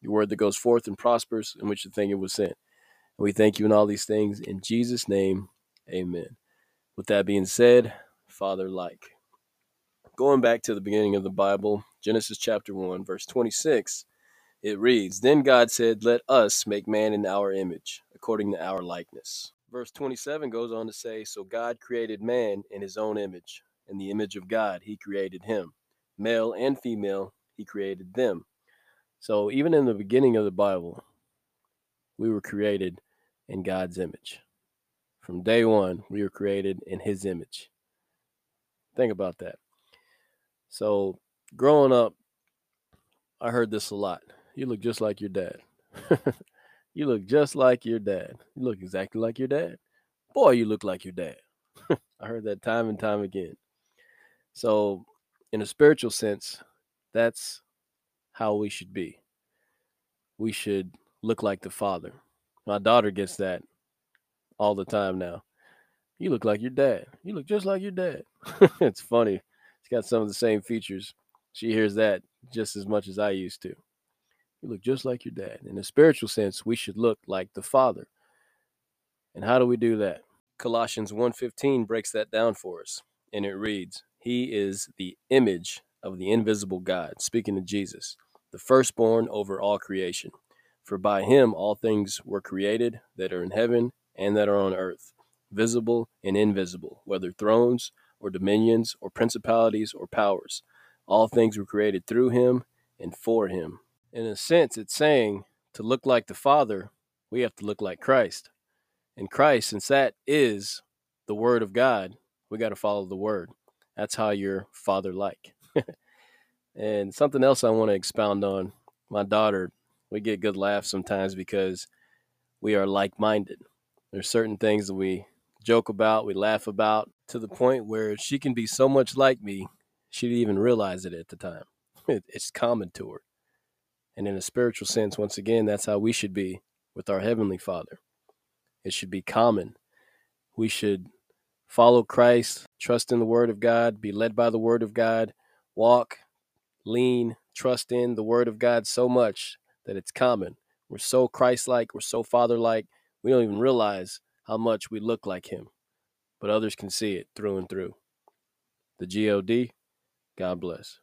your word that goes forth and prospers, in which the thing it was sent. And we thank you in all these things. In Jesus' name, amen. With that being said, Father like. Going back to the beginning of the Bible, Genesis chapter 1, verse 26, it reads Then God said, Let us make man in our image, according to our likeness. Verse 27 goes on to say, So God created man in his own image. In the image of God, he created him. Male and female, he created them. So even in the beginning of the Bible, we were created in God's image. From day one, we were created in his image. Think about that. So growing up, I heard this a lot. You look just like your dad. you look just like your dad. You look exactly like your dad. Boy, you look like your dad. I heard that time and time again. So, in a spiritual sense, that's how we should be. We should look like the Father. My daughter gets that all the time now. You look like your dad. You look just like your dad. it's funny. It's got some of the same features. She hears that just as much as I used to. You look just like your dad. In a spiritual sense, we should look like the Father. And how do we do that? Colossians 1:15 breaks that down for us, and it reads, "He is the image of the invisible God," speaking of Jesus the firstborn over all creation. For by him all things were created that are in heaven and that are on earth, visible and invisible, whether thrones or dominions or principalities or powers. All things were created through him and for him. In a sense, it's saying to look like the Father, we have to look like Christ. And Christ, since that is the Word of God, we got to follow the Word. That's how you're father like. And something else I want to expound on my daughter, we get good laughs sometimes because we are like minded. There's certain things that we joke about, we laugh about to the point where she can be so much like me, she didn't even realize it at the time. it's common to her. And in a spiritual sense, once again, that's how we should be with our Heavenly Father. It should be common. We should follow Christ, trust in the Word of God, be led by the Word of God, walk lean, trust in the word of God so much that it's common. We're so Christ like, we're so Father like, we don't even realize how much we look like Him. But others can see it through and through. The GOD, God bless.